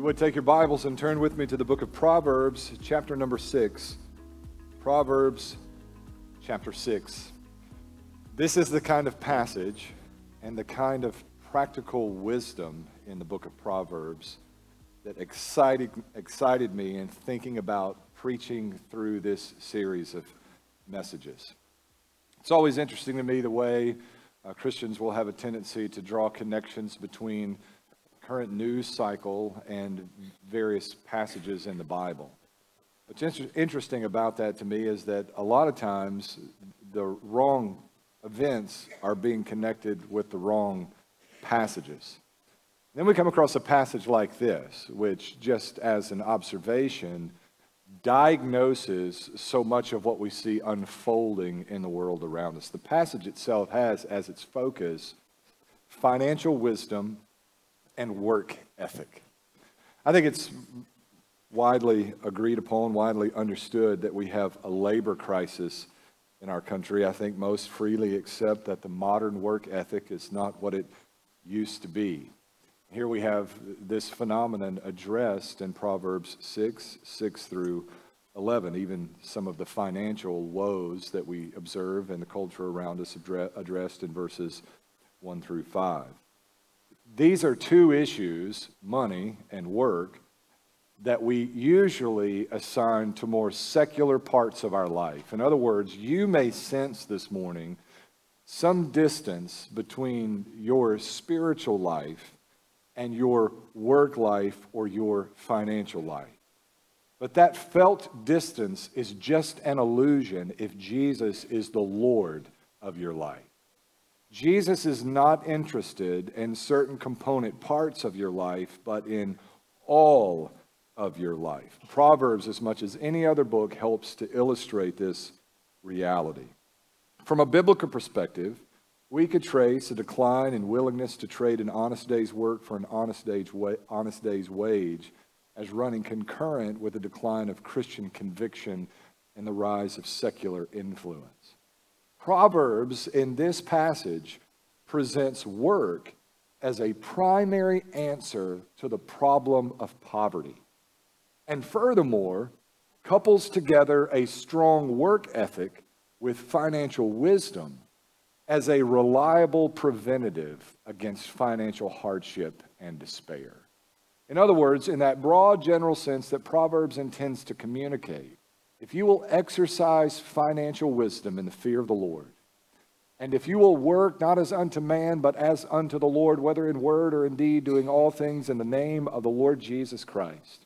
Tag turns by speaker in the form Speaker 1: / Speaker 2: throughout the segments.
Speaker 1: you would take your Bibles and turn with me to the book of Proverbs, chapter number 6. Proverbs, chapter 6. This is the kind of passage and the kind of practical wisdom in the book of Proverbs that excited, excited me in thinking about preaching through this series of messages. It's always interesting to me the way uh, Christians will have a tendency to draw connections between current news cycle and various passages in the Bible. What's inter- interesting about that to me is that a lot of times the wrong events are being connected with the wrong passages. Then we come across a passage like this, which, just as an observation, diagnoses so much of what we see unfolding in the world around us. The passage itself has as its focus financial wisdom and work ethic. I think it's widely agreed upon, widely understood that we have a labor crisis in our country. I think most freely accept that the modern work ethic is not what it used to be. Here we have this phenomenon addressed in Proverbs 6, 6 through 11, even some of the financial woes that we observe in the culture around us addressed in verses 1 through 5. These are two issues, money and work, that we usually assign to more secular parts of our life. In other words, you may sense this morning some distance between your spiritual life and your work life or your financial life. But that felt distance is just an illusion if Jesus is the Lord of your life. Jesus is not interested in certain component parts of your life, but in all of your life. Proverbs, as much as any other book, helps to illustrate this reality. From a biblical perspective, we could trace a decline in willingness to trade an honest day's work for an honest day's, wa- honest day's wage as running concurrent with the decline of Christian conviction and the rise of secular influence. Proverbs in this passage presents work as a primary answer to the problem of poverty. And furthermore, couples together a strong work ethic with financial wisdom as a reliable preventative against financial hardship and despair. In other words, in that broad general sense that Proverbs intends to communicate, if you will exercise financial wisdom in the fear of the Lord, and if you will work not as unto man, but as unto the Lord, whether in word or in deed, doing all things in the name of the Lord Jesus Christ,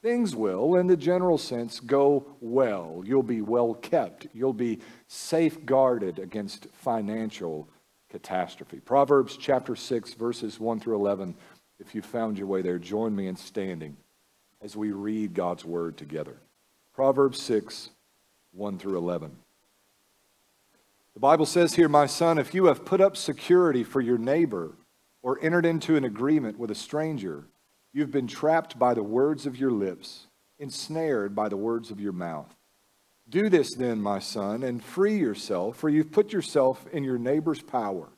Speaker 1: things will, in the general sense, go well. You'll be well kept. You'll be safeguarded against financial catastrophe. Proverbs chapter 6, verses 1 through 11. If you found your way there, join me in standing as we read God's word together. Proverbs 6, 1 through 11. The Bible says here, My son, if you have put up security for your neighbor or entered into an agreement with a stranger, you've been trapped by the words of your lips, ensnared by the words of your mouth. Do this then, my son, and free yourself, for you've put yourself in your neighbor's power.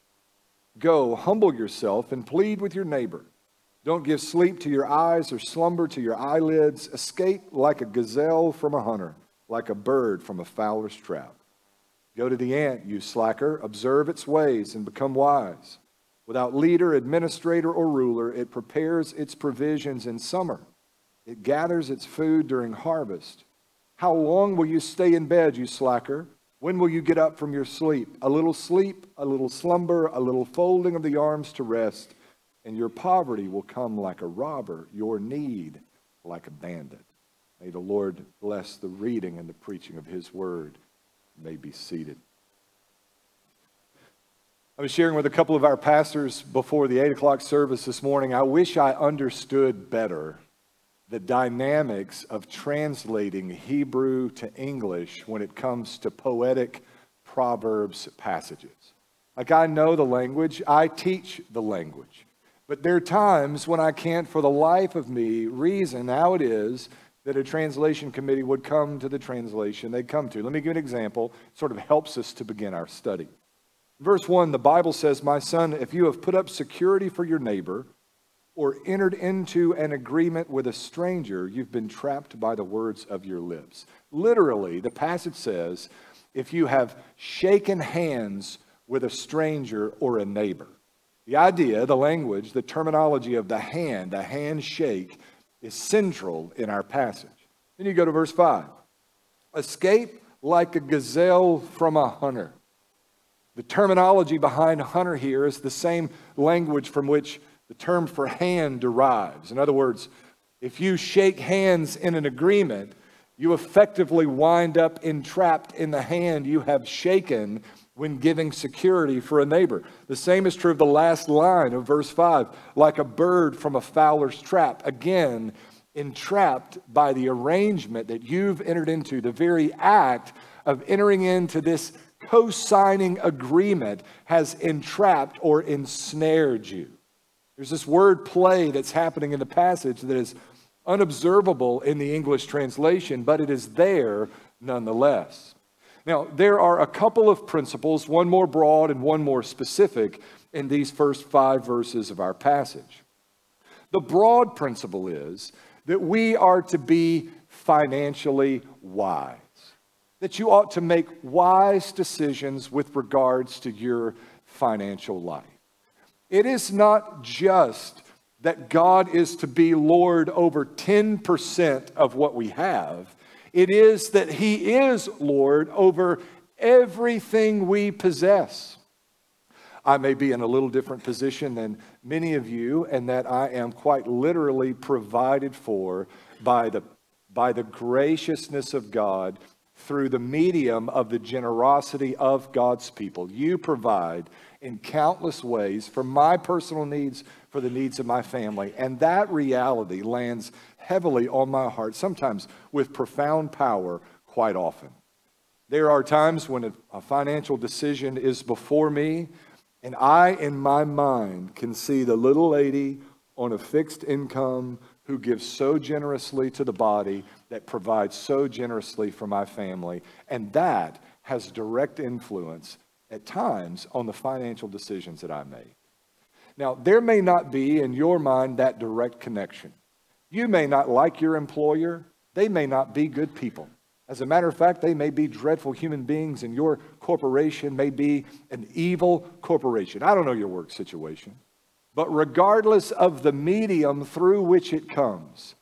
Speaker 1: Go, humble yourself, and plead with your neighbor. Don't give sleep to your eyes or slumber to your eyelids. Escape like a gazelle from a hunter, like a bird from a fowler's trap. Go to the ant, you slacker, observe its ways and become wise. Without leader, administrator, or ruler, it prepares its provisions in summer. It gathers its food during harvest. How long will you stay in bed, you slacker? When will you get up from your sleep? A little sleep, a little slumber, a little folding of the arms to rest and your poverty will come like a robber, your need like a bandit. May the Lord bless the reading and the preaching of his word. You may be seated. I was sharing with a couple of our pastors before the 8 o'clock service this morning. I wish I understood better the dynamics of translating Hebrew to English when it comes to poetic Proverbs passages. Like I know the language, I teach the language. But there are times when I can't, for the life of me, reason how it is that a translation committee would come to the translation they come to. Let me give an example. It sort of helps us to begin our study. Verse 1, the Bible says, My son, if you have put up security for your neighbor, or entered into an agreement with a stranger, you've been trapped by the words of your lips. Literally, the passage says, if you have shaken hands with a stranger or a neighbor. The idea, the language, the terminology of the hand, the handshake, is central in our passage. Then you go to verse 5. Escape like a gazelle from a hunter. The terminology behind hunter here is the same language from which the term for hand derives. In other words, if you shake hands in an agreement, you effectively wind up entrapped in the hand you have shaken when giving security for a neighbor. The same is true of the last line of verse 5 like a bird from a fowler's trap. Again, entrapped by the arrangement that you've entered into, the very act of entering into this co signing agreement has entrapped or ensnared you. There's this word play that's happening in the passage that is unobservable in the English translation, but it is there nonetheless. Now, there are a couple of principles, one more broad and one more specific, in these first five verses of our passage. The broad principle is that we are to be financially wise, that you ought to make wise decisions with regards to your financial life. It is not just that God is to be Lord over 10% of what we have, it is that He is Lord over everything we possess. I may be in a little different position than many of you, and that I am quite literally provided for by the, by the graciousness of God through the medium of the generosity of God's people. You provide in countless ways for my personal needs, for the needs of my family. And that reality lands heavily on my heart, sometimes with profound power, quite often. There are times when a, financial decision is before me, and I, in my mind, can see the little lady on a fixed income who gives so generously to the body, that provides so generously for my family. And that has direct influence at times on the financial decisions that I make. Now, there may not be in your mind that direct connection. You may not like your employer, they may not be good people. As a matter of fact, they may be dreadful human beings, and your corporation may be an evil corporation. I don't know your work situation. But regardless of the medium through which it comes,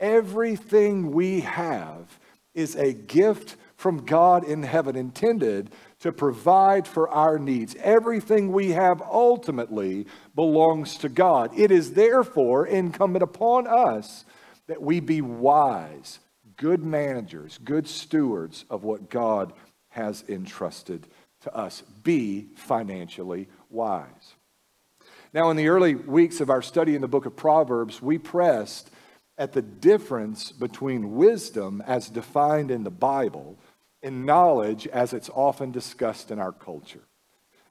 Speaker 1: everything we have is a gift from God in heaven intended to provide for our needs. Everything we have ultimately belongs to God. It is therefore incumbent upon us that we be wise, good managers, good stewards of what God has entrusted to us. Be financially wise. Now, in the early weeks of our study in the book of Proverbs, we pressed at the difference between wisdom as defined in the Bible and knowledge as it's often discussed in our culture.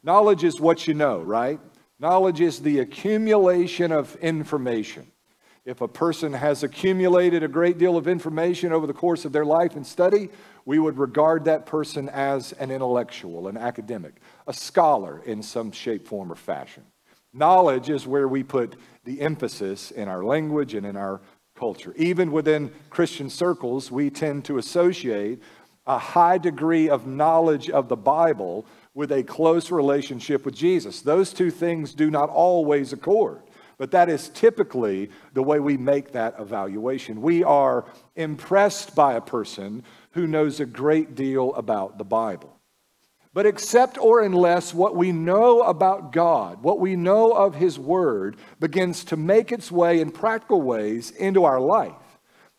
Speaker 1: Knowledge is what you know, right? Knowledge is the accumulation of information. If a person has accumulated a great deal of information over the course of their life and study, we would regard that person as an intellectual, an academic, a scholar in some shape, form, or fashion. Knowledge is where we put the emphasis in our language and in our culture. Even within Christian circles, we tend to associate a high degree of knowledge of the Bible with a close relationship with Jesus. Those two things do not always accord, but that is typically the way we make that evaluation. We are impressed by a person who knows a great deal about the Bible. But except or unless what we know about God, what we know of His Word, begins to make its way in practical ways into our life,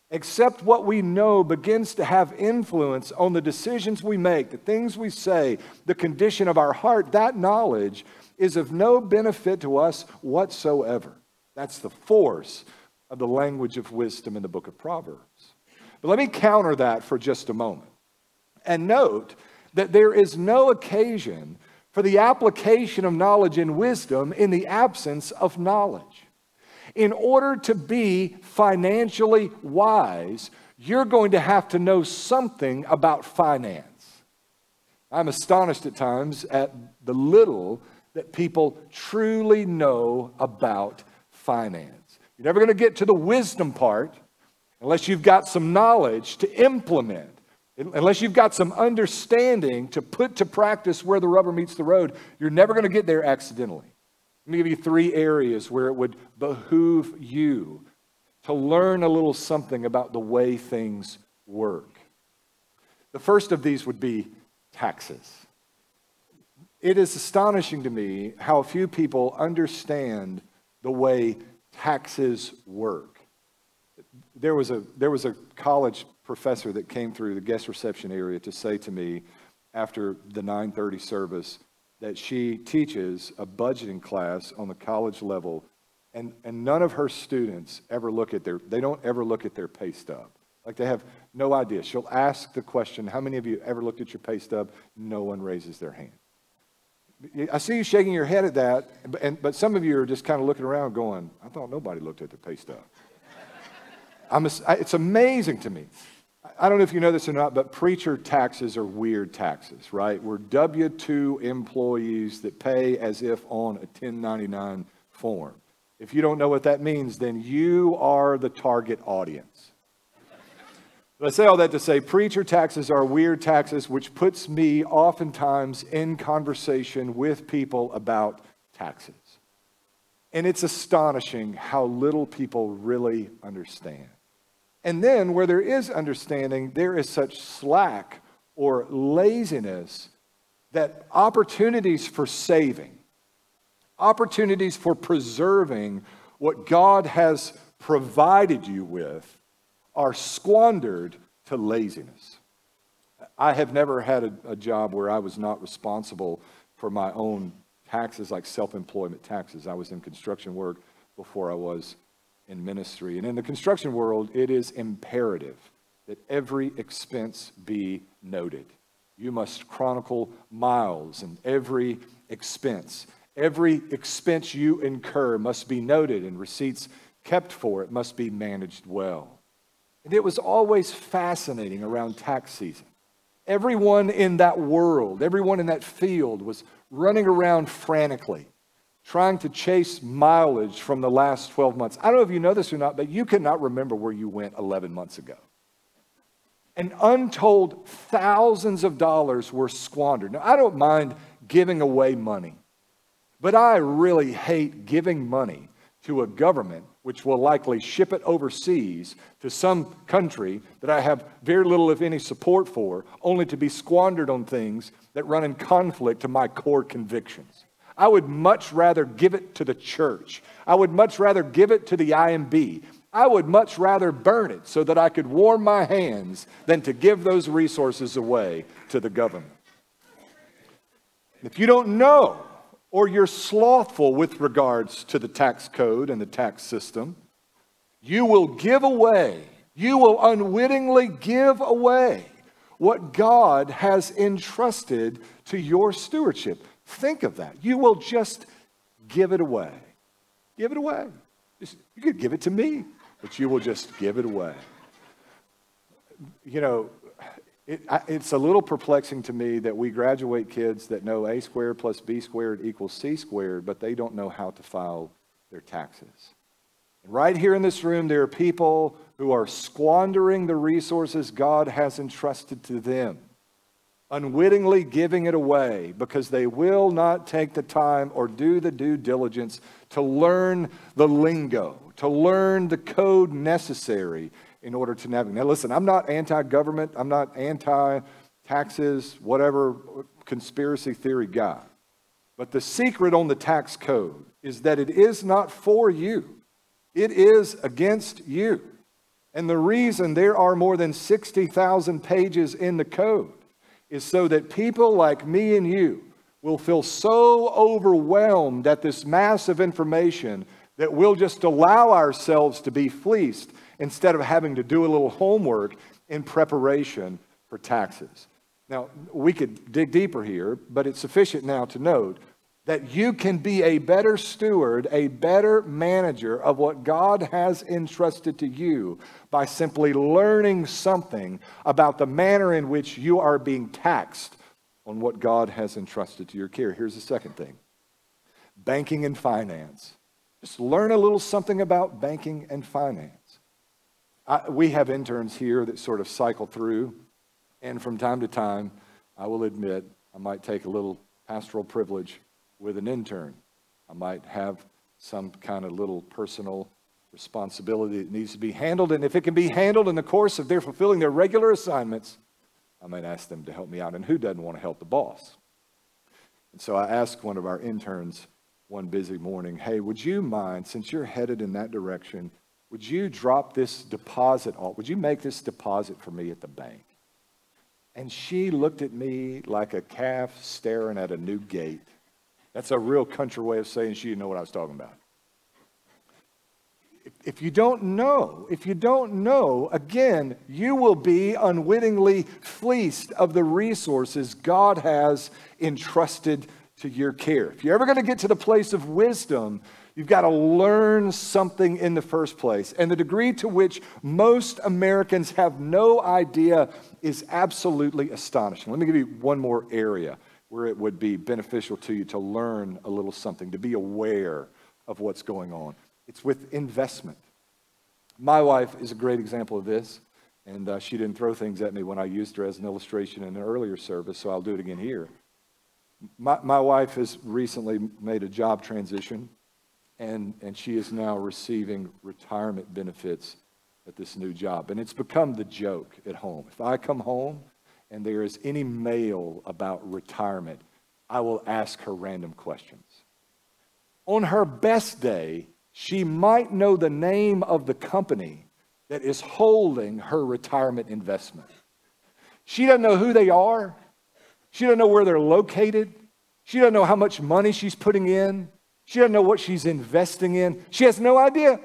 Speaker 1: except what we know begins to have influence on the decisions we make, the things we say, the condition of our heart, that knowledge is of no benefit to us whatsoever. That's the force of the language of wisdom in the book of Proverbs. But let me counter that for just a moment and note that there is no occasion for the application of knowledge and wisdom in the absence of knowledge. In order to be financially wise, you're going to have to know something about finance. I'm astonished at times at the little that people truly know about finance. You're never going to get to the wisdom part unless you've got some knowledge to implement, unless you've got some understanding to put to practice where the rubber meets the road. You're never going to get there accidentally. Let me give you three areas where it would behoove you to learn a little something about the way things work. The first of these would be taxes. It is astonishing to me how few people understand the way taxes work. There was a, there was a college professor that came through the guest reception area to say to me after the 930 service that she teaches a budgeting class on the college level and, and none of her students ever look at their they don't ever look at their pay stub like they have no idea she'll ask the question how many of you ever looked at your pay stub no one raises their hand I see you shaking your head at that, and, but some of you are just kind of looking around going, I thought nobody looked at the pay stub. I'm, it's amazing to me. I don't know if you know this or not, but preacher taxes are weird taxes, right? We're W 2 employees that pay as if on a 1099 form. If you don't know what that means, then you are the target audience. But I say all that to say preacher taxes are weird taxes, which puts me oftentimes in conversation with people about taxes. And it's astonishing how little people really understand. And then, where there is understanding, there is such slack or laziness that opportunities for saving, opportunities for preserving what God has provided you with are squandered to laziness. I have never had a, a job where I was not responsible for my own taxes, like self employment taxes. I was in construction work before I was in ministry. And in the construction world, it is imperative that every expense be noted. You must chronicle miles and every expense. Every expense you incur must be noted and receipts kept for it must be managed well. And it was always fascinating around tax season. Everyone in that world, everyone in that field was running around frantically, trying to chase mileage from the last 12 months. I don't know if you know this or not, but you cannot remember where you went 11 months ago. And untold thousands of dollars were squandered. Now, I don't mind giving away money, but I really hate giving money to a government which will likely ship it overseas to some country that I have very little, if any, support for, only to be squandered on things that run in conflict to my core convictions. I would much rather give it to the church. I would much rather give it to the IMB. I would much rather burn it so that I could warm my hands than to give those resources away to the government. If you don't know or you're slothful with regards to the tax code and the tax system, you will give away, you will unwittingly give away what God has entrusted to your stewardship. Think of that. You will just give it away. Give it away. You could give it to me, but you will just give it away. You know, it, I, it's a little perplexing to me that we graduate kids that know a squared plus b squared equals c squared, but they don't know how to file their taxes. And right here in this room, there are people who are squandering the resources God has entrusted to them, unwittingly giving it away because they will not take the time or do the due diligence to learn the lingo, to learn the code necessary in order to navigate. Now, listen, I'm not anti government, I'm not anti taxes, whatever conspiracy theory guy. But the secret on the tax code is that it is not for you, it is against you. And the reason there are more than 60,000 pages in the code is so that people like me and you will feel so overwhelmed at this mass of information that we'll just allow ourselves to be fleeced instead of having to do a little homework in preparation for taxes. Now, we could dig deeper here, but it's sufficient now to note that you can be a better steward, a better manager of what God has entrusted to you by simply learning something about the manner in which you are being taxed on what God has entrusted to your care. Here's the second thing banking and finance Just learn a little something about banking and finance. I, we have interns here that sort of cycle through, and from time to time, I will admit, I might take a little pastoral privilege with an intern. I might have some kind of little personal responsibility that needs to be handled. And if it can be handled in the course of their fulfilling their regular assignments, I might ask them to help me out. And who doesn't want to help the boss? And so I asked one of our interns one busy morning, hey, would you mind, since you're headed in that direction, would you drop this deposit off? Would you make this deposit for me at the bank? And she looked at me like a calf staring at a new gate. That's a real country way of saying she didn't know what I was talking about. If you don't know, if you don't know, again, you will be unwittingly fleeced of the resources God has entrusted to your care. If you're ever going to get to the place of wisdom, you've got to learn something in the first place. And the degree to which most Americans have no idea is absolutely astonishing. Let me give you one more area where it would be beneficial to you to learn a little something, to be aware of what's going on. It's with investment. My wife is a great example of this, and uh, she didn't throw things at me when I used her as an illustration in an earlier service, so I'll do it again here. My, my wife has recently made a job transition, and, and she is now receiving retirement benefits at this new job. And it's become the joke at home. If I come home and there is any mail about retirement, I will ask her random questions. On her best day, she might know the name of the company that is holding her retirement investment. She doesn't know who they are. She doesn't know where they're located. She doesn't know how much money she's putting in. She doesn't know what she's investing in. She has no idea.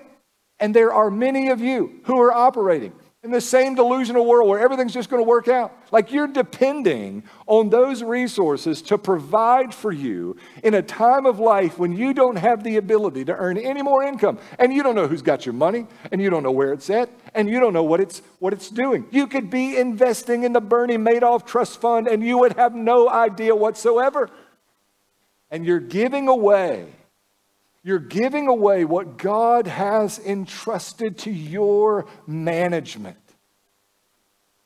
Speaker 1: And there are many of you who are operating in the same delusional world where everything's just going to work out. Like you're depending on those resources to provide for you in a time of life when you don't have the ability to earn any more income and you don't know who's got your money and you don't know where it's at and you don't know what it's what it's doing. You could be investing in the Bernie Madoff Trust Fund and you would have no idea whatsoever. And you're giving away you're giving away what God has entrusted to your management.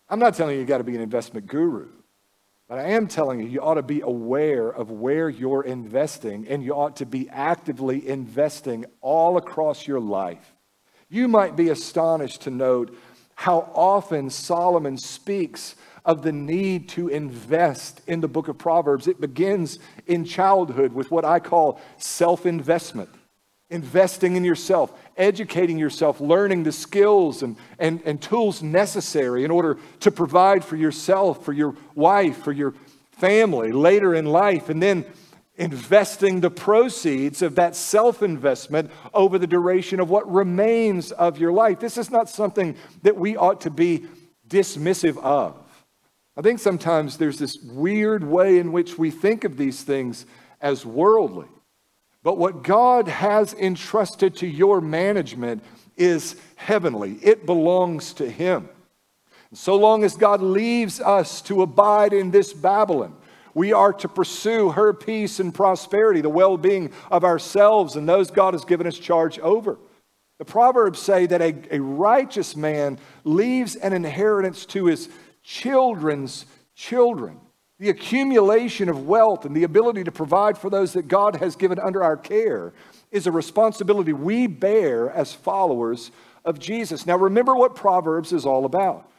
Speaker 1: I'm not telling you you got to be an investment guru, but I am telling you you ought to be aware of where you're investing and you ought to be actively investing all across your life. You might be astonished to note how often Solomon speaks of the need to invest in the book of Proverbs. It begins in childhood with what I call self investment. Investing in yourself, educating yourself, learning the skills and, and, and tools necessary in order to provide for yourself, for your wife, for your family later in life, and then investing the proceeds of that self investment over the duration of what remains of your life. This is not something that we ought to be dismissive of. I think sometimes there's this weird way in which we think of these things as worldly. But what God has entrusted to your management is heavenly, it belongs to Him. So long as God leaves us to abide in this Babylon, we are to pursue her peace and prosperity, the well being of ourselves and those God has given us charge over. The Proverbs say that a, a righteous man leaves an inheritance to his children's children. The accumulation of wealth and the ability to provide for those that God has given under our care is a responsibility we bear as followers of Jesus. Now, remember what Proverbs is all about.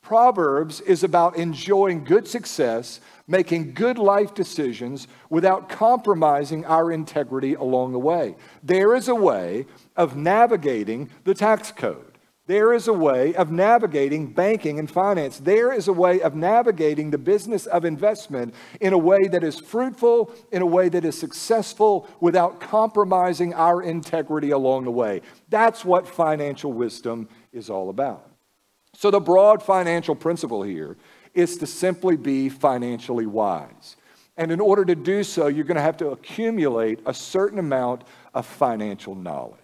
Speaker 1: Proverbs is about enjoying good success, making good life decisions without compromising our integrity along the way. There is a way of navigating the tax code. There is a way of navigating banking and finance. There is a way of navigating the business of investment in a way that is fruitful, in a way that is successful, without compromising our integrity along the way. That's what financial wisdom is all about. So, the broad financial principle here is to simply be financially wise. And in order to do so, you're going to have to accumulate a certain amount of financial knowledge.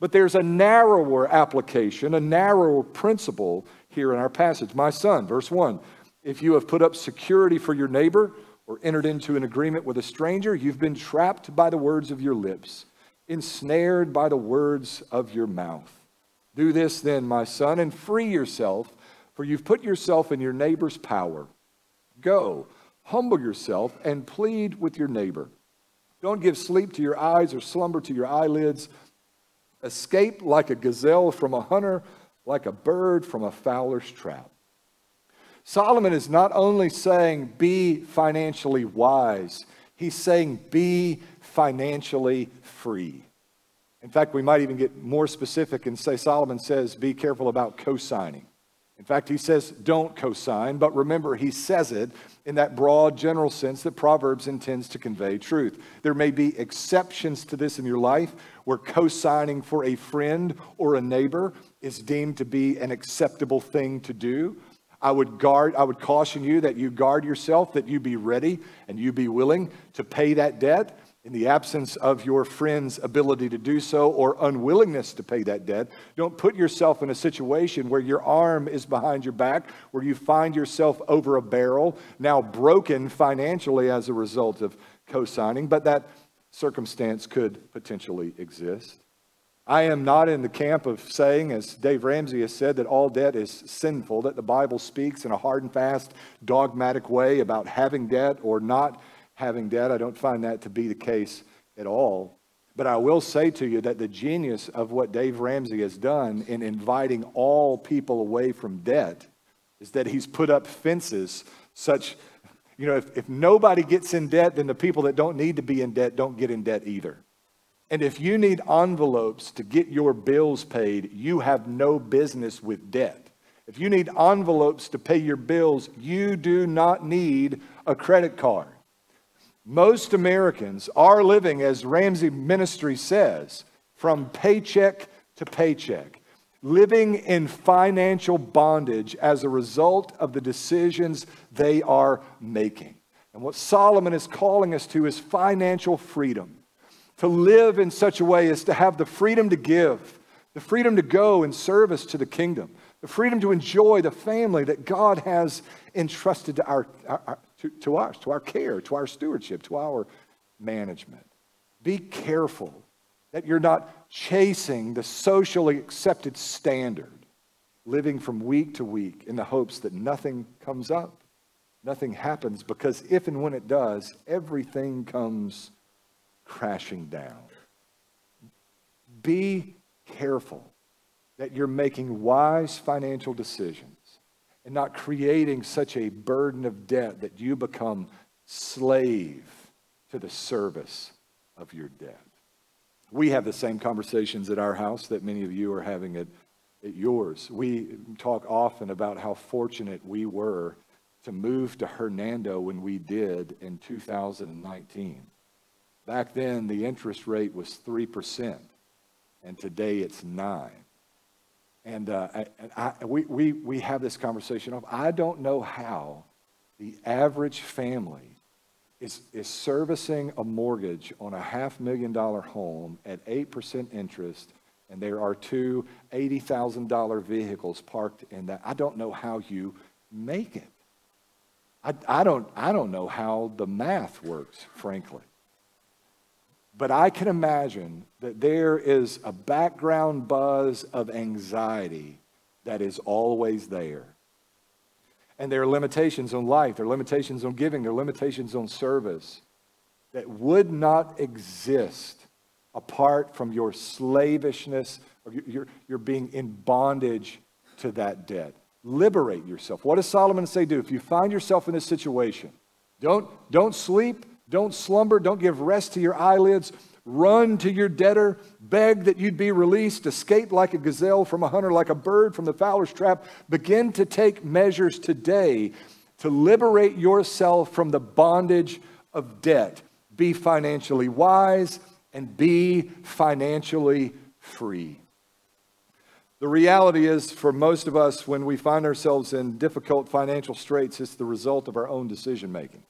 Speaker 1: But there's a narrower application, a narrower principle here in our passage. My son, verse 1 if you have put up security for your neighbor or entered into an agreement with a stranger, you've been trapped by the words of your lips. ensnared by the words of your mouth. Do this then, my son, and free yourself, for you've put yourself in your neighbor's power. Go, humble yourself, and plead with your neighbor. Don't give sleep to your eyes or slumber to your eyelids. Escape like a gazelle from a hunter, like a bird from a fowler's trap. Solomon is not only saying be financially wise, he's saying be financially free. In fact, we might even get more specific and say Solomon says be careful about co signing. In fact, he says don't co sign, but remember, he says it in that broad, general sense that Proverbs intends to convey truth. There may be exceptions to this in your life where co signing for a friend or a neighbor is deemed to be an acceptable thing to do. I would guard, I would caution you that you guard yourself, that you be ready and you be willing to pay that debt in the absence of your friend's ability to do so or unwillingness to pay that debt, don't put yourself in a situation where your arm is behind your back, where you find yourself over a barrel, now broken financially as a result of co signing, but that circumstance could potentially exist. I am not in the camp of saying, as Dave Ramsey has said, that all debt is sinful, that the Bible speaks in a hard and fast, dogmatic way about having debt or not having debt. I don't find that to be the case at all. But I will say to you that the genius of what Dave Ramsey has done in inviting all people away from debt is that he's put up fences such, you know, if, if nobody gets in debt, then the people that don't need to be in debt don't get in debt either. And if you need envelopes to get your bills paid, you have no business with debt. If you need envelopes to pay your bills, you do not need a credit card. Most Americans are living, as Ramsey Ministry says, from paycheck to paycheck, living in financial bondage as a result of the decisions they are making. And what Solomon is calling us to is financial freedom. To live in such a way as to have the freedom to give, the freedom to go in service to the kingdom, the freedom to enjoy the family that God has entrusted to our, our, to, to us, to our care, to our stewardship, to our management. Be careful that you're not chasing the socially accepted standard, living from week to week in the hopes that nothing comes up, nothing happens, because if and when it does, everything comes crashing down. Be careful that you're making wise financial decisions and not creating such a burden of debt that you become slave to the service of your debt. We have the same conversations at our house that many of you are having at, at yours. We talk often about how fortunate we were to move to Hernando when we did in 2019. Back then, the interest rate was 3%, and today it's 9 and, uh, and I, we, we, we have this conversation of, I don't know how the average family is, is servicing a mortgage on a half million dollar home at 8% interest, and there are two $80,000 vehicles parked in that. I don't know how you make it. I, I, don't, I don't know how the math works, frankly. But I can imagine that there is a background buzz of anxiety that is always there. And there are limitations on life, there are limitations on giving, there are limitations on service that would not exist apart from your slavishness or your, your being in bondage to that debt. Liberate yourself. What does Solomon say do? If you find yourself in this situation, don't, don't sleep don't slumber. Don't give rest to your eyelids. Run to your debtor. Beg that you'd be released. Escape like a gazelle from a hunter, like a bird from the fowler's trap. Begin to take measures today to liberate yourself from the bondage of debt. Be financially wise and be financially free. The reality is, for most of us, when we find ourselves in difficult financial straits, it's the result of our own decision making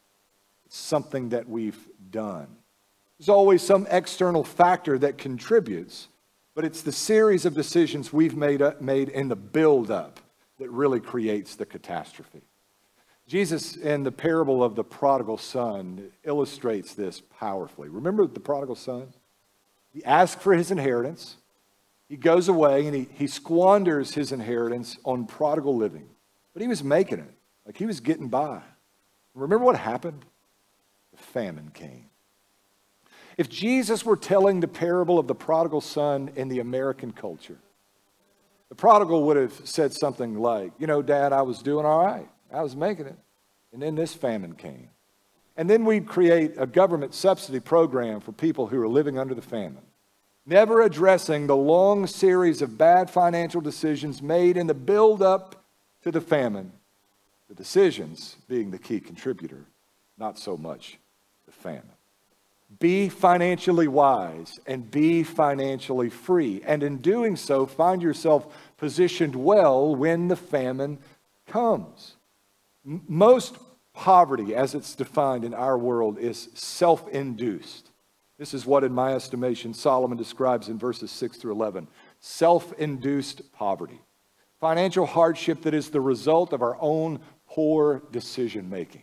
Speaker 1: It's something that we've done. There's always some external factor that contributes, but it's the series of decisions we've made, up, made in the buildup that really creates the catastrophe. Jesus, in the parable of the prodigal son, illustrates this powerfully. Remember the prodigal son? He asked for his inheritance. He goes away and he, he squanders his inheritance on prodigal living. But he was making it, like he was getting by. Remember what happened? The famine came. If Jesus were telling the parable of the prodigal son in the American culture, the prodigal would have said something like, You know, Dad, I was doing all right. I was making it. And then this famine came. And then we'd create a government subsidy program for people who are living under the famine, never addressing the long series of bad financial decisions made in the build up to the famine, the decisions being the key contributor, not so much the famine. Be financially wise and be financially free. And in doing so, find yourself positioned well when the famine comes. Most poverty, as it's defined in our world, is self induced. This is what, in my estimation, Solomon describes in verses 6 through 11 self induced poverty. Financial hardship that is the result of our own poor decision making.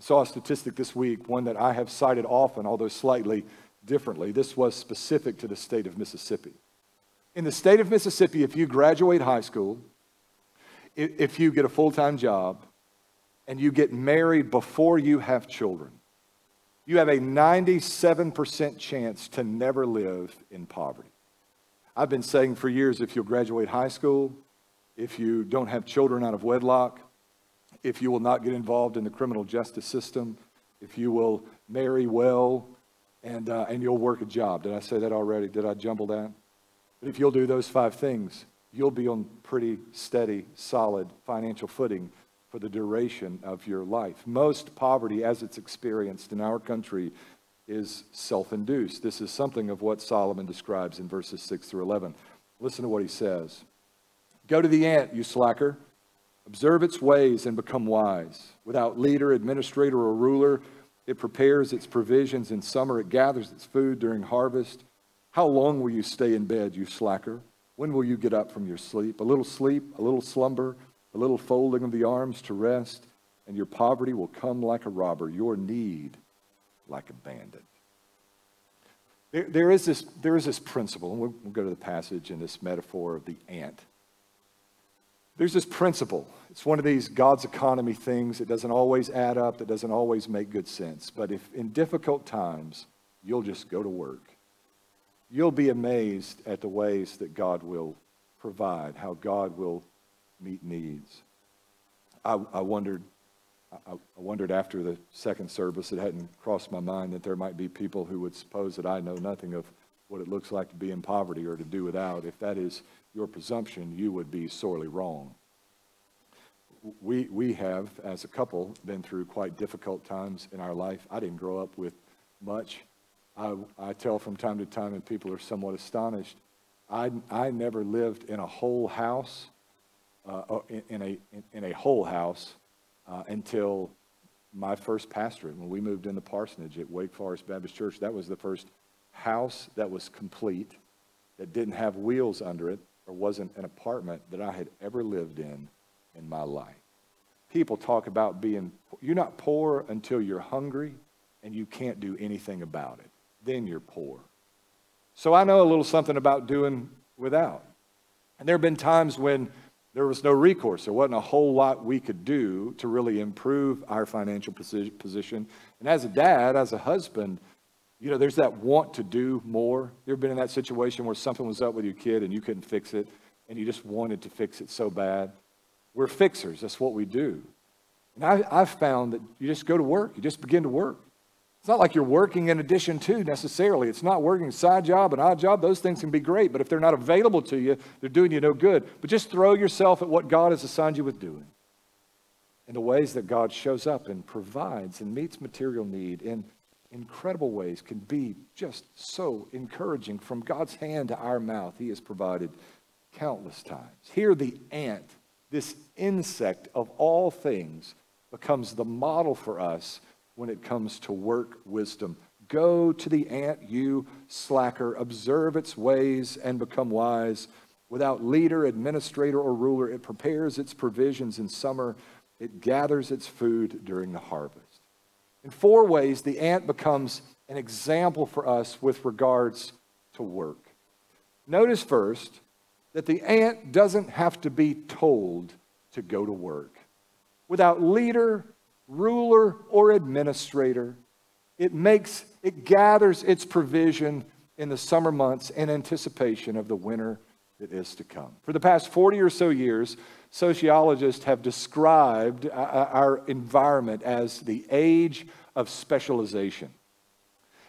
Speaker 1: I saw a statistic this week, one that I have cited often, although slightly differently. This was specific to the state of Mississippi. In the state of Mississippi, if you graduate high school, if you get a full time job, and you get married before you have children, you have a 97% chance to never live in poverty. I've been saying for years if you'll graduate high school, if you don't have children out of wedlock, if you will not get involved in the criminal justice system, if you will marry well, and, uh, and you'll work a job. Did I say that already? Did I jumble that? But if you'll do those five things, you'll be on pretty steady, solid financial footing for the duration of your life. Most poverty, as it's experienced in our country, is self induced. This is something of what Solomon describes in verses 6 through 11. Listen to what he says Go to the ant, you slacker. Observe its ways and become wise. Without leader, administrator, or ruler, it prepares its provisions in summer, it gathers its food during harvest. How long will you stay in bed, you slacker? When will you get up from your sleep? A little sleep, a little slumber a little folding of the arms to rest, and your poverty will come like a robber, your need like a bandit. There, there, is, this, there is this principle, and we'll, we'll go to the passage in this metaphor of the ant. There's this principle. It's one of these God's economy things that doesn't always add up, that doesn't always make good sense. But if in difficult times, you'll just go to work, you'll be amazed at the ways that God will provide, how God will meet needs. I, I wondered, I, wondered after the second service, it hadn't crossed my mind that there might be people who would suppose that I know nothing of what it looks like to be in poverty or to do without. If that is your presumption, you would be sorely wrong. We, we have, as a couple, been through quite difficult times in our life. I didn't grow up with much. I, I tell from time to time, and people are somewhat astonished, I, I never lived in a whole house uh, oh, in, a, in, in, a whole house uh, until my first pastorate. When we moved in the parsonage at Wake Forest Baptist Church, that was the first house that was complete, that didn't have wheels under it, or wasn't an apartment that I had ever lived in in my life. People talk about being, you're not poor until you're hungry and you can't do anything about it. Then you're poor. So I know a little something about doing without. And there have been times when there was no recourse. There wasn't a whole lot we could do to really improve our financial position. And as a dad, as a husband, you know, there's that want to do more. You ever been in that situation where something was up with your kid and you couldn't fix it and you just wanted to fix it so bad? We're fixers. That's what we do. And I, I've found that you just go to work. You just begin to work. It's not like you're working in addition to necessarily. It's not working side job, an odd job. Those things can be great, but if they're not available to you, they're doing you no good. But just throw yourself at what God has assigned you with doing. and the ways that God shows up and provides and meets material need in incredible ways can be just so encouraging. From God's hand to our mouth, He has provided countless times. Here, the ant, this insect of all things, becomes the model for us when it comes to work wisdom. Go to the ant, you slacker, observe its ways and become wise. Without leader, administrator, or ruler, it prepares its provisions in summer, it gathers its food during the harvest. In four ways, the ant becomes an example for us with regards to work. Notice first that the ant doesn't have to be told to go to work. Without leader, ruler, or administrator, it makes it gathers its provision in the summer months in anticipation of the winter that is to come. For the past 40 or so years, sociologists have described uh, uh, our environment as the age of specialization.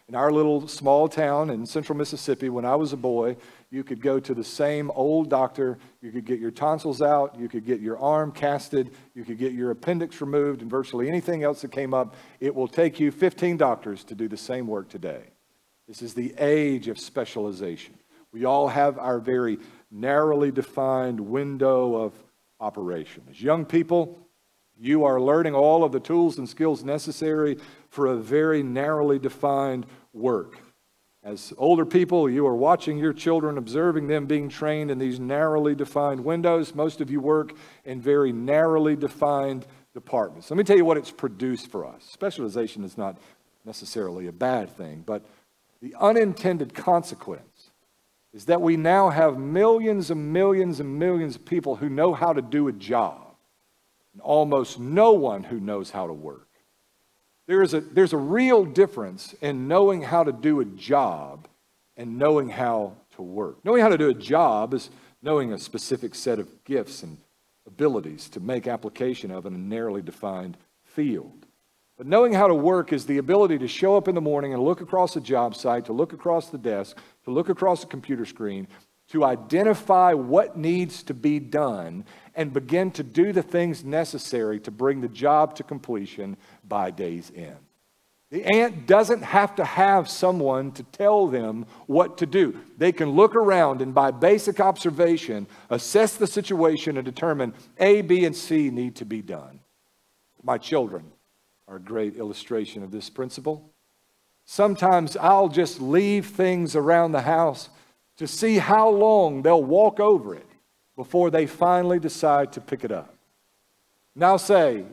Speaker 1: In our little small town in central Mississippi, when I was a boy, you could go to the same old doctor. You could get your tonsils out. You could get your arm casted. You could get your appendix removed, and virtually anything else that came up. It will take you 15 doctors to do the same work today. This is the age of specialization. We all have our very narrowly defined window of operation. As young people, you are learning all of the tools and skills necessary for a very narrowly defined work. As older people, you are watching your children, observing them being trained in these narrowly defined windows. Most of you work in very narrowly defined departments. Let me tell you what it's produced for us. Specialization is not necessarily a bad thing, but the unintended consequence is that we now have millions and millions and millions of people who know how to do a job, and almost no one who knows how to work. There is a, there's a real difference in knowing how to do a job and knowing how to work. Knowing how to do a job is knowing a specific set of gifts and abilities to make application of in a narrowly defined field. But knowing how to work is the ability to show up in the morning and look across a job site, to look across the desk, to look across a computer screen, to identify what needs to be done and begin to do the things necessary to bring the job to completion by day's end. The ant doesn't have to have someone to tell them what to do. They can look around and, by basic observation, assess the situation and determine A, B, and C need to be done. My children are a great illustration of this principle. Sometimes I'll just leave things around the house to see how long they'll walk over it before they finally decide to pick it up. Now, say,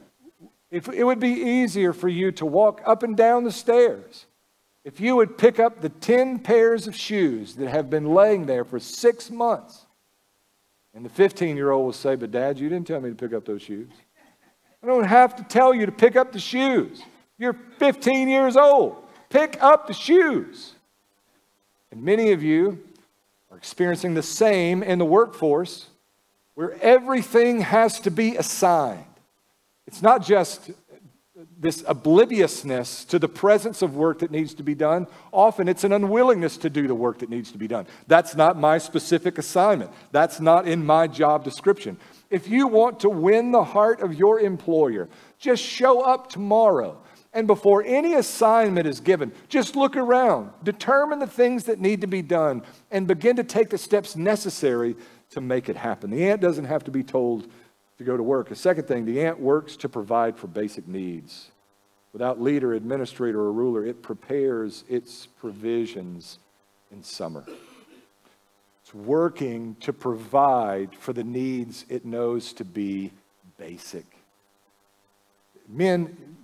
Speaker 1: if it would be easier for you to walk up and down the stairs if you would pick up the 10 pairs of shoes that have been laying there for six months. And the 15 year old will say, But dad, you didn't tell me to pick up those shoes. I don't have to tell you to pick up the shoes. You're 15 years old. Pick up the shoes. And many of you are experiencing the same in the workforce where everything has to be assigned. It's not just this obliviousness to the presence of work that needs to be done. Often it's an unwillingness to do the work that needs to be done. That's not my specific assignment, that's not in my job description. If you want to win the heart of your employer, just show up tomorrow. And before any assignment is given, just look around, determine the things that need to be done, and begin to take the steps necessary to make it happen. The ant doesn't have to be told to go to work. The second thing, the ant works to provide for basic needs. Without leader, administrator, or ruler, it prepares its provisions in summer. It's working to provide for the needs it knows to be basic. Men,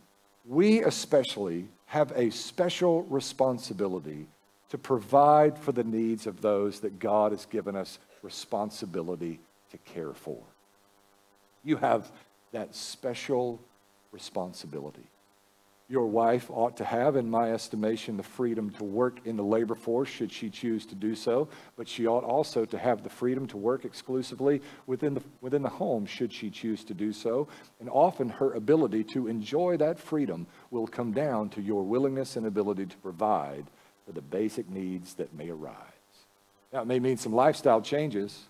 Speaker 1: we especially have a special responsibility to provide for the needs of those that God has given us responsibility to care for. You have that special responsibility. Your wife ought to have, in my estimation, the freedom to work in the labor force should she choose to do so, but she ought also to have the freedom to work exclusively within the, within the home should she choose to do so. And often her ability to enjoy that freedom will come down to your willingness and ability to provide for the basic needs that may arise. Now, it may mean some lifestyle changes,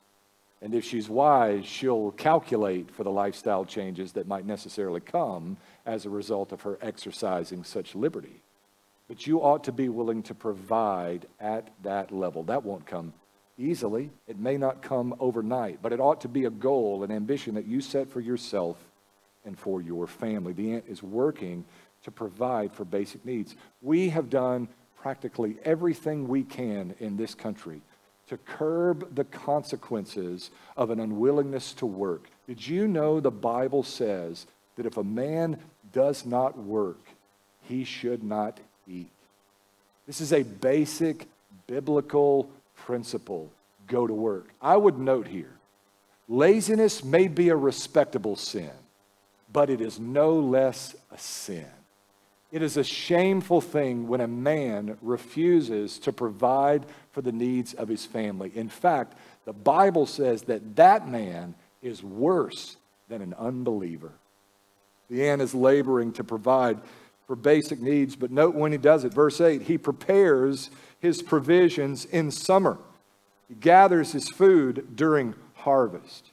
Speaker 1: and if she's wise, she'll calculate for the lifestyle changes that might necessarily come as a result of her exercising such liberty. But you ought to be willing to provide at that level. That won't come easily. It may not come overnight, but it ought to be a goal, an ambition that you set for yourself and for your family. The ant is working to provide for basic needs. We have done practically everything we can in this country to curb the consequences of an unwillingness to work. Did you know the Bible says that if a man does not work, he should not eat? This is a basic biblical principle go to work. I would note here laziness may be a respectable sin, but it is no less a sin. It is a shameful thing when a man refuses to provide for the needs of his family. In fact, the Bible says that that man is worse than an unbeliever. The ant is laboring to provide for basic needs, but note when he does it. Verse 8, he prepares his provisions in summer. He gathers his food during harvest.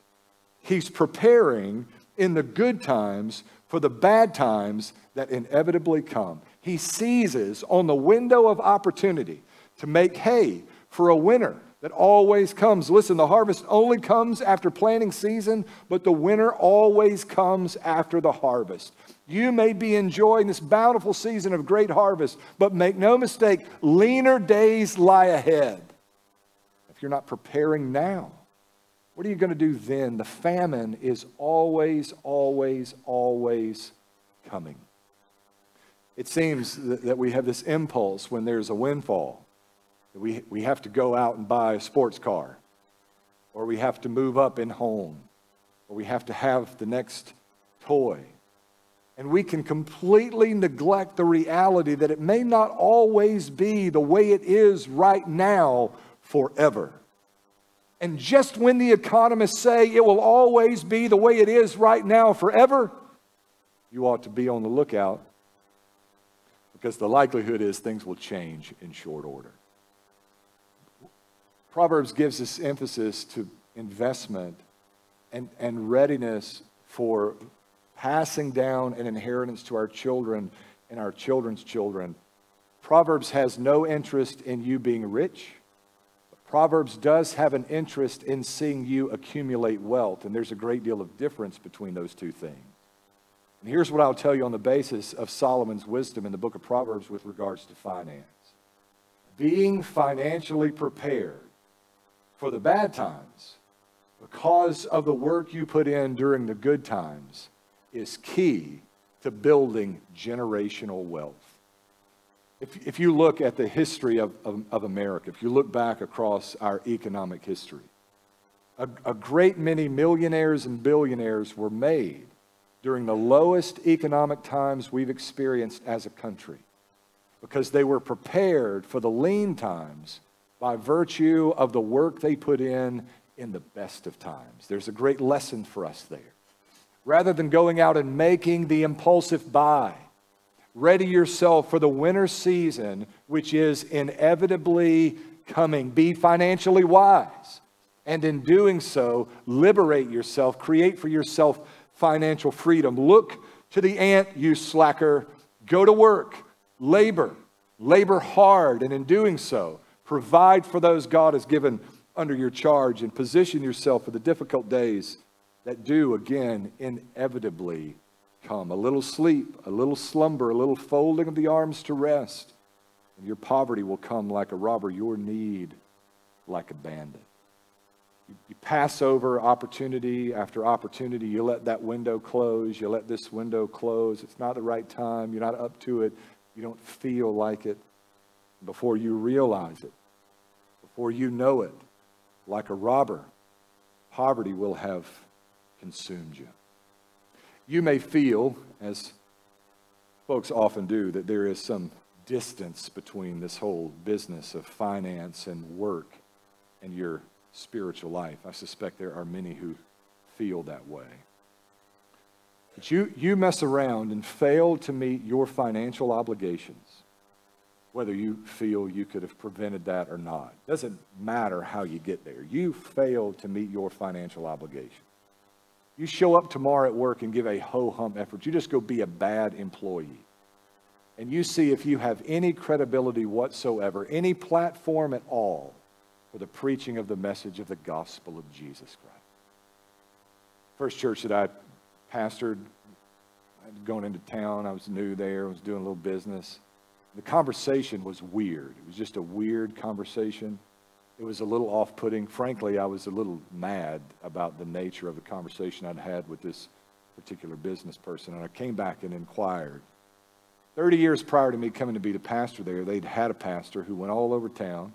Speaker 1: He's preparing in the good times for the bad times that inevitably come. He seizes on the window of opportunity to make hay for a winter that always comes. Listen, the harvest only comes after planting season, but the winter always comes after the harvest. You may be enjoying this bountiful season of great harvest, but make no mistake, leaner days lie ahead. If you're not preparing now, what are you going to do then? The famine is always, always, always coming. It seems that we have this impulse when there's a windfall we, we have to go out and buy a sports car, or we have to move up in home, or we have to have the next toy. And we can completely neglect the reality that it may not always be the way it is right now forever. And just when the economists say it will always be the way it is right now forever, you ought to be on the lookout because the likelihood is things will change in short order. Proverbs gives us emphasis to investment and, and readiness for passing down an inheritance to our children and our children's children. Proverbs has no interest in you being rich. Proverbs does have an interest in seeing you accumulate wealth, and there's a great deal of difference between those two things. And here's what I'll tell you on the basis of Solomon's wisdom in the book of Proverbs with regards to finance being financially prepared for the bad times because of the work you put in during the good times is key to building generational wealth. If, if you look at the history of, of, of America, if you look back across our economic history, a, a great many millionaires and billionaires were made during the lowest economic times we've experienced as a country because they were prepared for the lean times by virtue of the work they put in in the best of times. There's a great lesson for us there. Rather than going out and making the impulsive buy, ready yourself for the winter season, which is inevitably coming. Be financially wise. And in doing so, liberate yourself, create for yourself financial freedom. Look to the ant, you slacker. Go to work, labor, labor hard, and in doing so, Provide for those God has given under your charge and position yourself for the difficult days that do, again, inevitably come. A little sleep, a little slumber, a little folding of the arms to rest. And your poverty will come like a robber, your need like a bandit. You, pass over opportunity after opportunity. You let that window close. You let this window close. It's not the right time. You're not up to it. You don't feel like it. Before you realize it, before you know it, like a robber, poverty will have consumed you. You may feel, as folks often do, that there is some distance between this whole business of finance and work and your spiritual life. I suspect there are many who feel that way. But you, you mess around and fail to meet your financial obligations whether you feel you could have prevented that or not. Doesn't matter how you get there. You fail to meet your financial obligation. You show up tomorrow at work and give a ho hum effort. You just go be a bad employee. And you see if you have any credibility whatsoever, any platform at all for the preaching of the message of the gospel of Jesus Christ. First church that I pastored, I'd gone into town, I was new there, I was doing a little business the conversation was weird. It was just a weird conversation. It was a little off putting. Frankly, I was a little mad about the nature of the conversation I'd had with this particular business person. And I came back and inquired. 30 years prior to me coming to be the pastor there, they'd had a pastor who went all over town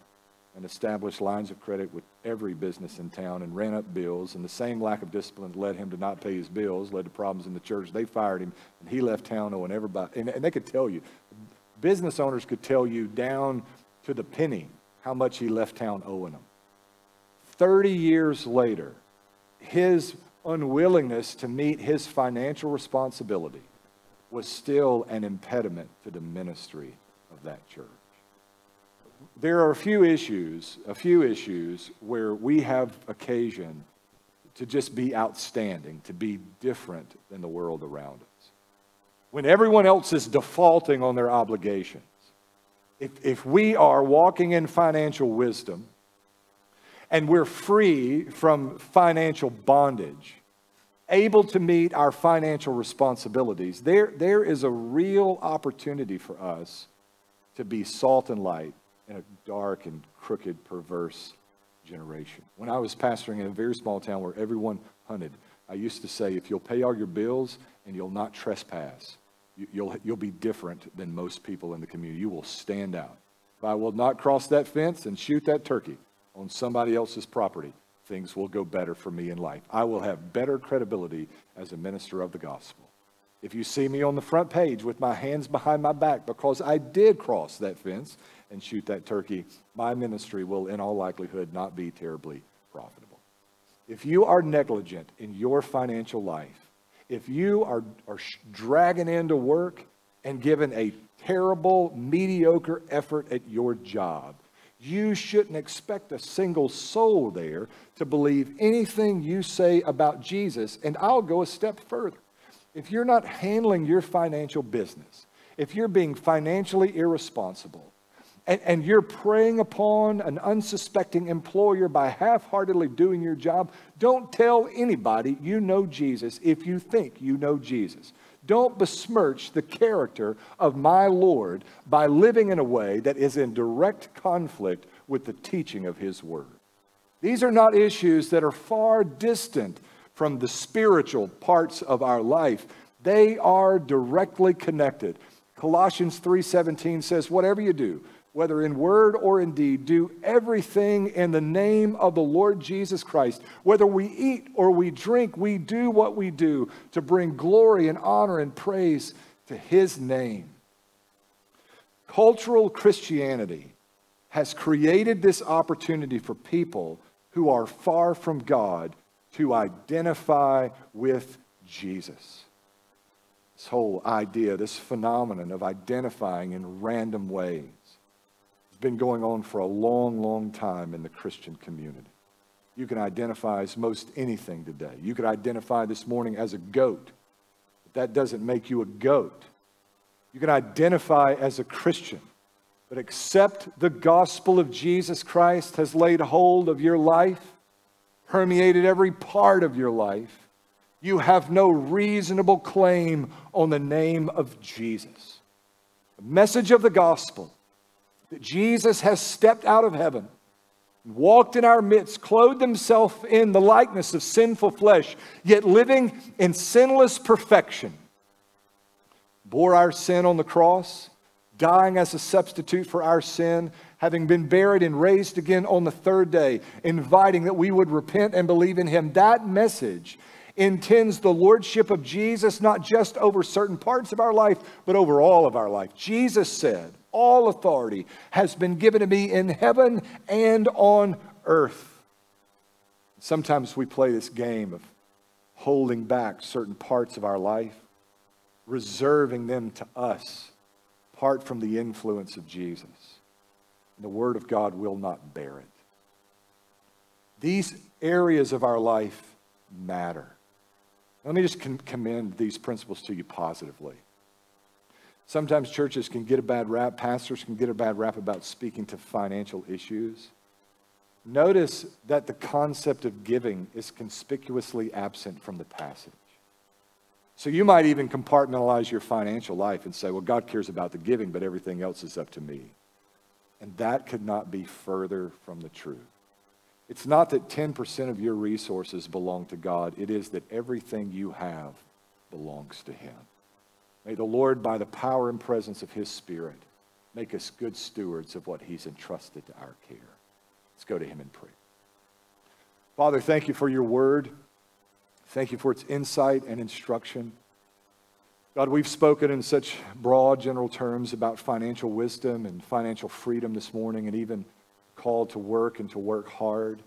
Speaker 1: and established lines of credit with every business in town and ran up bills. And the same lack of discipline led him to not pay his bills, led to problems in the church. They fired him, and he left town owing everybody. And, and they could tell you, business owners could tell you down to the penny how much he left town owing them. 30 years later, his unwillingness to meet his financial responsibility was still an impediment to the ministry of that church there are a few issues, a few issues where we have occasion to just be outstanding, to be different than the world around us. When everyone else is defaulting on their obligations, if, if we are walking in financial wisdom and we're free from financial bondage, able to meet our financial responsibilities, there, there is a real opportunity for us to be salt and light in a dark and crooked, perverse generation. When I was pastoring in a very small town where everyone hunted, I used to say, if you'll pay all your bills and you'll not trespass, you'll, you'll be different than most people in the community. You will stand out. If I will not cross that fence and shoot that turkey on somebody else's property, things will go better for me in life. I will have better credibility as a minister of the gospel. If you see me on the front page with my hands behind my back because I did cross that fence and shoot that turkey, my ministry will, in all likelihood, not be terribly profitable. If you are negligent in your financial life, if you are, are dragging into work and giving a terrible, mediocre effort at your job, you shouldn't expect a single soul there to believe anything you say about Jesus. And I'll go a step further. If you're not handling your financial business, if you're being financially irresponsible, and, and you're preying upon an unsuspecting employer by half heartedly doing your job, don't tell anybody you know Jesus if you think you know Jesus. Don't besmirch the character of my Lord by living in a way that is in direct conflict with the teaching of His Word. These are not issues that are far distant from the spiritual parts of our life. They are directly connected. Colossians 3:17 says, "Whatever you do, whether in word or in deed, do everything in the name of the Lord Jesus Christ. Whether we eat or we drink, we do what we do to bring glory and honor and praise to his name. Cultural Christianity has created this opportunity for people who are far from God to identify with Jesus. This whole idea, this phenomenon of identifying in random ways has been going on for a long, long time in the Christian community. You can identify as most anything today. You could identify this morning as a goat, but that doesn't make you a goat. You can identify as a Christian, but except the gospel of Jesus Christ has laid hold of your life, permeated every part of your life, you have no reasonable claim on the name of Jesus. The message of the gospel that Jesus has stepped out of heaven, walked in our midst, clothed himself in the likeness of sinful flesh, yet living in sinless perfection, bore our sin on the cross, dying as a substitute for our sin, having been buried and raised again on the third day, inviting that we would repent and believe in him. That message intends the lordship of Jesus not just over certain parts of our life, but over all of our life. Jesus said, all authority has been given to me in heaven and on earth. Sometimes we play this game of holding back certain parts of our life, reserving them to us, apart from the influence of Jesus. The Word of God will not bear it. These areas of our life matter. Let me just commend these principles to you positively. Sometimes churches can get a bad rap, pastors can get a bad rap about speaking to financial issues. Notice that the concept of giving is conspicuously absent from the passage. So you might even compartmentalize your financial life and say, well, God cares about the giving, but everything else is up to me. And that could not be further from the truth. It's not that 10% of your resources belong to God, it is that everything you have belongs to Him. May the Lord, by the power and presence of his Spirit, make us good stewards of what he's entrusted to our care. Let's go to him in prayer. Father, thank you for your word. Thank you for its insight and instruction. God, we've spoken in such broad, general terms about financial wisdom and financial freedom this morning, and even called to work and to work hard.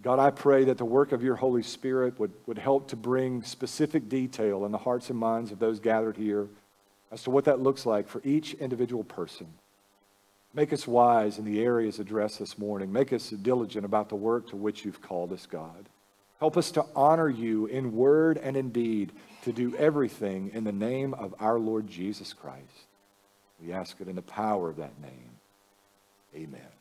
Speaker 1: God, I pray that the work of your Holy Spirit would, would help to bring specific detail in the hearts and minds of those gathered here as to what that looks like for each individual person. Make us wise in the areas addressed this morning. Make us diligent about the work to which you've called us, God. Help us to honor you in word and in deed, to do everything in the name of our Lord Jesus Christ. We ask it in the power of that name. Amen.